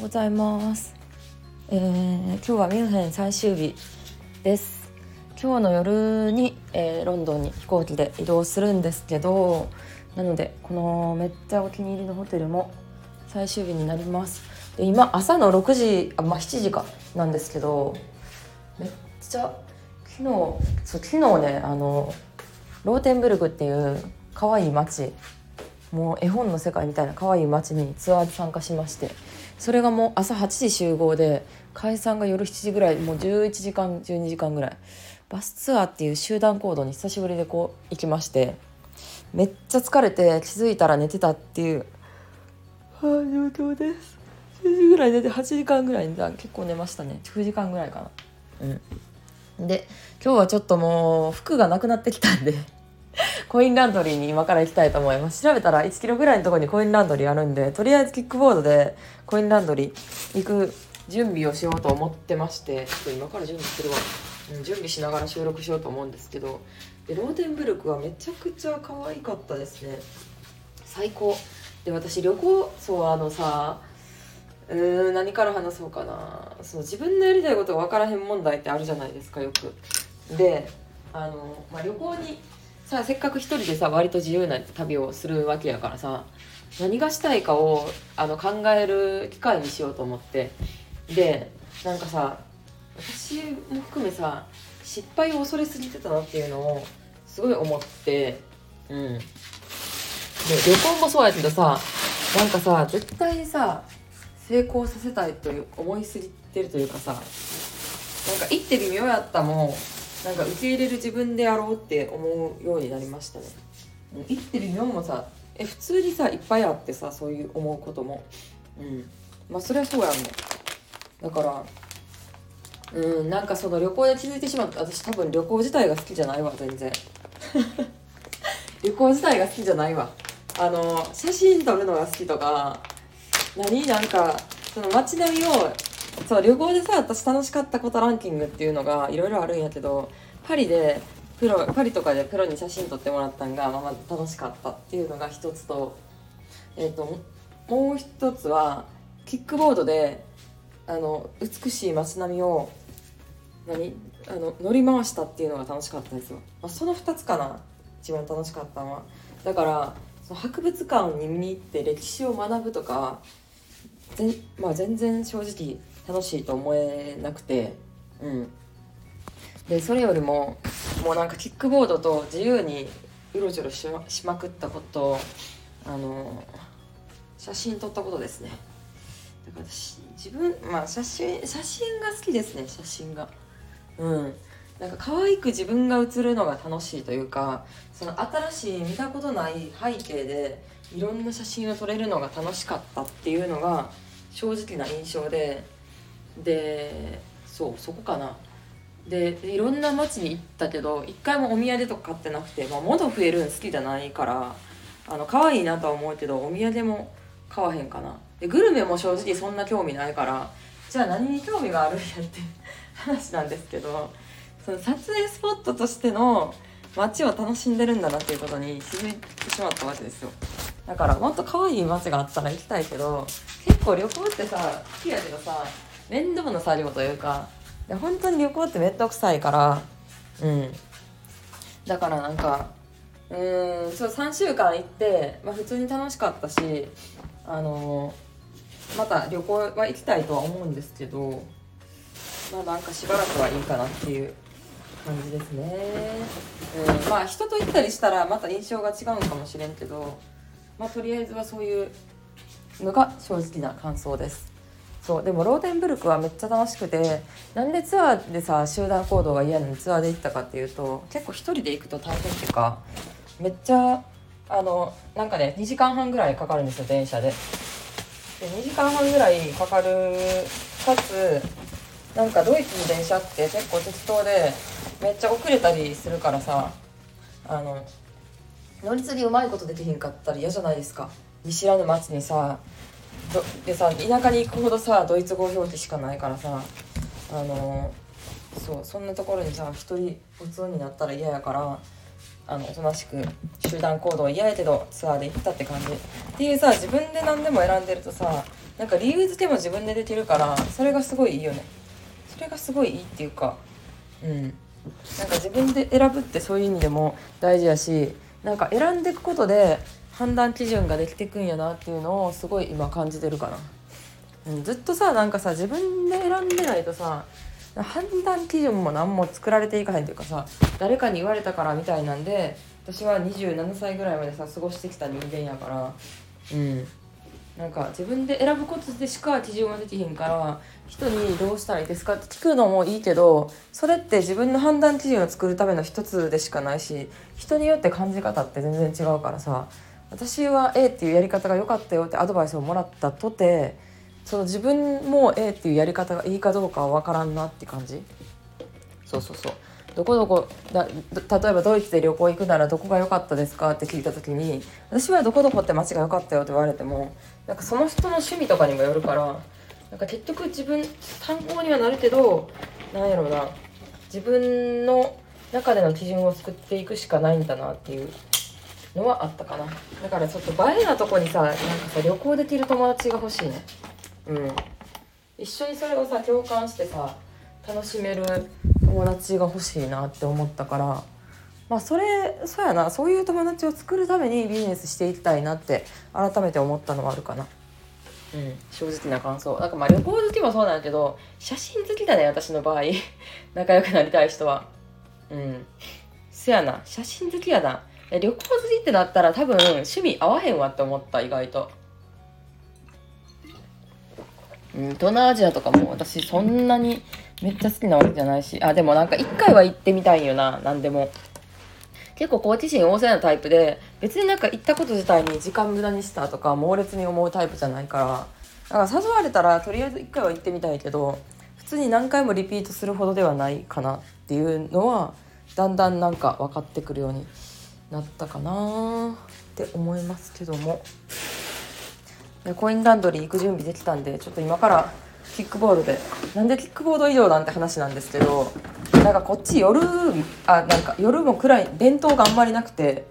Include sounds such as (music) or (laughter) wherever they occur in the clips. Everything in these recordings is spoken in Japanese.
うございます、えー今日はミュンヘン最終日です。今日の夜に、えーロンドンに飛行機で移動するんですけどなのでこのめっちゃお気に入りのホテルも最終日になります。で今朝の6時あまあ7時かなんですけどめっちゃ昨日そう昨日ねあのローテンブルクっていう可愛い街もう絵本の世界みたいな可愛い街にツアーで参加しましてそれがもう朝8時集合で解散が夜7時ぐらいもう11時間12時間ぐらい。バスツアーっていう集団行動に久しぶりでこう行きましてめっちゃ疲れて気づいたら寝てたっていうはあ状況です。10時ぐらい寝て8時間ぐらい寝た結構寝ましたね。9時間ぐらいかな。うん。で今日はちょっともう服がなくなってきたんでコインランドリーに今から行きたいと思います。調べたら1キロぐらいのとこにコインランドリーあるんでとりあえずキックボードでコインランドリー行く準備をしようと思ってましてちょっと今から準備するわ、うん、準備しながら収録しようと思うんですけどでローテンブルクはめちゃくちゃ可愛かったですね。最高。で私旅行そうあのさうーん何から話そうかな。そう自分のやりたいことが分からへん問題ってあるじゃないですかよく。であの、まあ、旅行にさせっかく一人でさ割と自由な旅をするわけやからさ何がしたいかをあの考える機会にしようと思って。でなんかさ私も含めさ失敗を恐れすぎてたなっていうのをすごい思って。うん。で旅行もそうやけどさなんかさ絶対にさ成功させたいという思いすぎてるというかさなんか行って微妙やったもん。なんか受け入れる自分でやろうって思うようになりましたね。うん行って微妙もさえ普通にさいっぱいあってさそういう思うことも。うん。まあそれはそうやんね。だからうんなんかその旅行で気づいてしまった。私多分旅行自体が好きじゃないわ全然。(laughs) 旅行自体が好きじゃないわ。あの写真撮るのが好きとか何？なんかその街並みをそう旅行でさ私楽しかったことランキングっていうのがいろいろあるんやけどパリでプロパリとかでプロに写真撮ってもらったんが、まあ、まあ楽しかったっていうのが一つと,、えー、ともう一つはキックボードであの美しい街並みを何あの乗り回したっていうのが楽しかったですよ、まあ、その2つかな。一番楽しかったのは。だからその博物館に見に行って歴史を学ぶとか全,、まあ、全然正直楽しいと思えなくてうん。でそれよりももうなんかキックボードと自由にうろちょろしましまくったことあの写真撮ったことですね。だから私自分まあ写真写真が好きですね写真が。うん。なんか可愛く自分が写るのが楽しいというかその新しい見たことない背景でいろんな写真を撮れるのが楽しかったっていうのが正直な印象ででそうそこかな。でいろんな街に行ったけど一回もお土産とか買ってなくて、まあ、増えるん好きじゃないからあの可愛いなとは思うけどお土産も買わへんかな。でグルメも正直そんな興味ないからじゃあ何に興味があるんやって (laughs) 話なんですけどその撮影スポットとしての街を楽しんでるんだなっていうことに気づいてしまったわけですよ。だからもっと可愛い街があったら行きたいけど結構旅行ってさ好きやけどさ面倒な作業というかで本当に旅行って面倒くさいからうん。だからなんかうんそう3週間行って、まあ、普通に楽しかったしあのまた旅行は行きたいとは思うんですけどまあなんかしばらくはいいかなっていう感じですね、うん、まあ人と行ったりしたらまた印象が違うかもしれんけどまあとりあえずはそういうのが正直な感想です。そうでもローテンブルクはめっちゃ楽しくてなんでツアーでさ集団行動が嫌なのにツアーで行ったかっていうと結構一人で行くと大変っていうかめっちゃあのなんかね2時間半ぐらいかかるんですよ電車で。で2時間半ぐらいかかるかつなんかドイツの電車って結構適当でめっちゃ遅れたりするからさあの乗り継ぎうまいことできへんかったら嫌じゃないですか。見知らぬ街にさでさ田舎に行くほどさドイツ語表記しかないからさあのそうそんなところにさ一人普通になったら嫌やからあのおとなしく集団行動嫌やけどツアーで行ったって感じ。っていうさ自分で何でも選んでるとさなんか理由付けも自分でできるからそれがすごいいいよね。それがすごいいいっていうかうん。なんか自分で選ぶってそういう意味でも大事やしなんか選んでいくことで判断基準ができていくんやなっていうのをすごい今感じてるかな、うん、ずっとさなんかさ自分で選んでないとさ判断基準も何も作られていかへんというかさ誰かに言われたからみたいなんで私は27歳ぐらいまでさ過ごしてきた人間やから。うん。なんか自分で選ぶことでしか基準はできひんから人にどうしたらいいですかって聞くのもいいけどそれって自分の判断基準を作るための一つでしかないし人によって感じ方って全然違うからさ私は A っていうやり方が良かったよってアドバイスをもらったとてその自分も A っていうやり方がいいかどうかは分からんなって感じ。そうそうそう。どこどこだ例えばドイツで旅行行くならどこが良かったですかって聞いた時に私はどこどこって街が良かったよって言われてもなんかその人の趣味とかにもよるからなんか結局自分参考にはなるけどなんやろうな自分の中での基準を作っていくしかないんだなっていうのはあったかな。だからちょっと映えなとこにさなんかさ旅行できる友達が欲しいね。うん。一緒にそれをさ共感してさ楽しめる友達が欲しいなって思ったからまあそれそうやなそういう友達を作るためにビジネスしていきたいなって改めて思ったのはあるかな。うん、正直な感想。なんかまあ旅行好きもそうなんやけど写真好きだね私の場合。(laughs) 仲良くなりたい人は。うん。そやな。写真好きやな。旅行好きってなったら多分趣味合わへんわって思った意外と。うん東南アジアとかも私そんなにめっちゃ好きなわけじゃないし。あでもなんか一回は行ってみたいよな。何でも。結構好奇心旺盛なタイプで別になんか行ったこと自体に時間無駄にしたとか猛烈に思うタイプじゃないから。だから誘われたらとりあえず一回は行ってみたいけど普通に何回もリピートするほどではないかなっていうのはだんだんなんか分かってくるようになったかなって思いますけども。コインランドリー行く準備できたんでちょっと今からキックボードでなんでキックボード移動なんて話なんですけどなんかこっち夜あなんか夜も暗い伝統があんまりなくて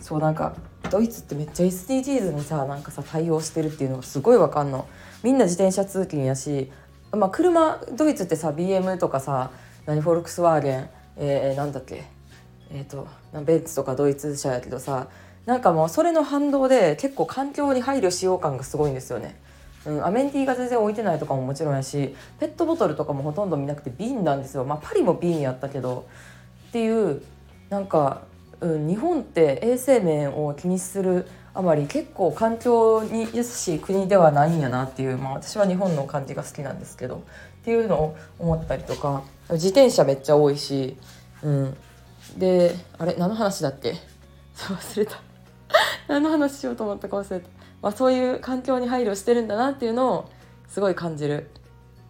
そうなんかドイツってめっちゃ SDGs にさなんかさ対応してるっていうのがすごいわかんのみんな自転車通勤やしまあ車ドイツってさ BM とかさ何フォルクスワーゲンえー、なんだっけえっ、ー、とベンツとかドイツ車やけどさなんかもうそれの反動で結構環境に配慮しよう感がすごいんですよね。うん、アメニティが全然置いてないとかももちろんやしペットボトルとかもほとんど見なくて瓶なんですよ。まあパリも瓶やったけど。っていうなんか、うん、日本って衛生面を気にするあまり結構環境に優しい国ではないんやなっていう、まあ、私は日本の感じが好きなんですけど。っていうのを思ったりとか。自転車めっちゃ多いし、うん、であれ何の話だっけ？(laughs) 忘れた。何の話しようと思ったか忘れた。まあ、そういう環境に配慮してるんだなっていうのをすごい感じる。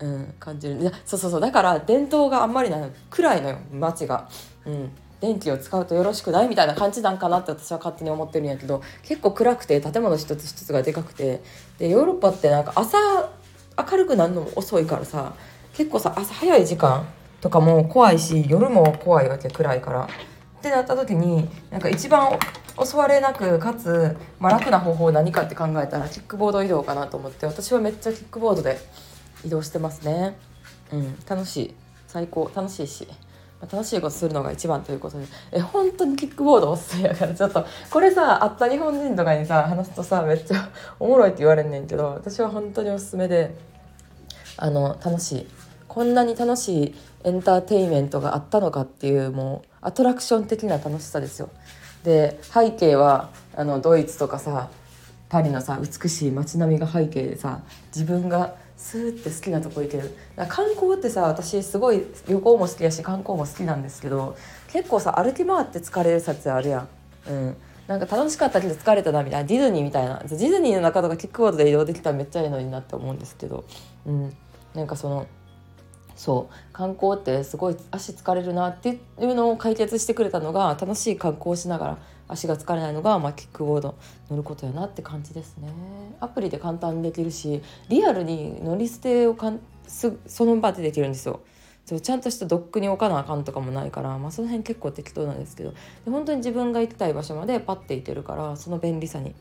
うん、感じる。いやそうそうそう。だから伝統があんまりない暗いのよ。街が、うん、電気を使うとよろしくないみたいな感じなんかなって私は勝手に思ってるんやけど。結構暗くて建物一つ一つがでかくて。でヨーロッパってなんか朝明るくなるのも遅いからさ。結構さ朝早い時間とかも怖いし夜も怖いわけ暗いから。ってなった時になんか一番襲われなくかつ、まあ、楽な方法何かって考えたらキックボード移動かなと思って私はめっちゃキックボードで移動してますね。うん楽しい。最高。楽しいし、まあ、楽しいことするのが一番ということで。え本当にキックボードおすすめやからちょっとこれさあった日本人とかにさ話すとさめっちゃ (laughs) おもろいって言われんねんけど私は本当におすすめであの楽しい。こんなに楽しいエンターテインメントがあったのかっていうもうアトラクション的な楽しさですよ。で背景はあのドイツとかさパリのさ美しい街並みが背景でさ自分がスーって好きなとこ行ける。観光ってさ私すごい旅行も好きやし観光も好きなんですけど結構さ歩き回って疲れる撮影あるやん。うん。なんか楽しかったけど疲れたなみたいな。ディズニーみたいな。ディズニーの中とかキックボードで移動できたらめっちゃいいのになって思うんですけど、うん、なんかそのそう。観光ってすごい足疲れるなっていうのを解決してくれたのが楽しい観光をしながら足が疲れないのが、まあ、キックボード乗ることやなって感じですね。アプリで簡単にできるしリアルに乗り捨てをかんすその場でできるんですよ。そうちゃんとしたドックに置かなあかんとかもないから、まあ、その辺結構適当なんですけど。で本当に自分が行きたい場所までパッて行けるからその便利さに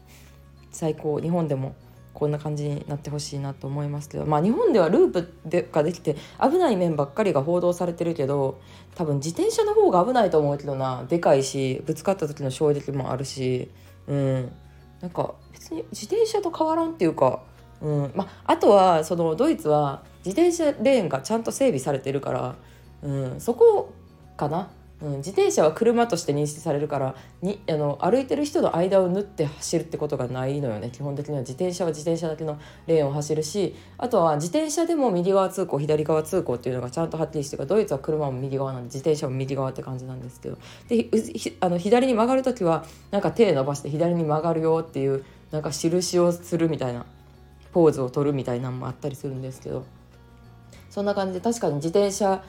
最高日本でもこんな感じになってほしいなと思いますけどまあ日本ではループでができて危ない面ばっかりが報道されてるけど多分自転車の方が危ないと思うけどなでかいしぶつかった時の衝撃もあるしうん。なんか別に自転車と変わらんっていうか、うん。まあ、あとはそのドイツは自転車レーンがちゃんと整備されてるから、うん、そこかな。うん、自転車は車として認識されるからにあの歩いてる人の間を縫って走るってことがないのよね。基本的には自転車は自転車だけのレーンを走るしあとは自転車でも右側通行左側通行っていうのがちゃんとはっきりしてるドイツは車も右側なんで自転車も右側って感じなんですけど。であの左に曲がる時はなんか手伸ばして左に曲がるよっていうなんか印をするみたいなポーズを取るみたいなのもあったりするんですけど。そんな感じで確かに自転車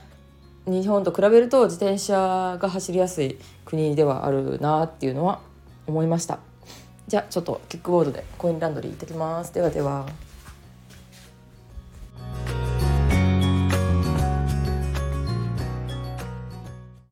日本と比べると自転車が走りやすい国ではあるなっていうのは思いました。じゃあちょっとキックボードでコインランドリー行ってきます。ではでは。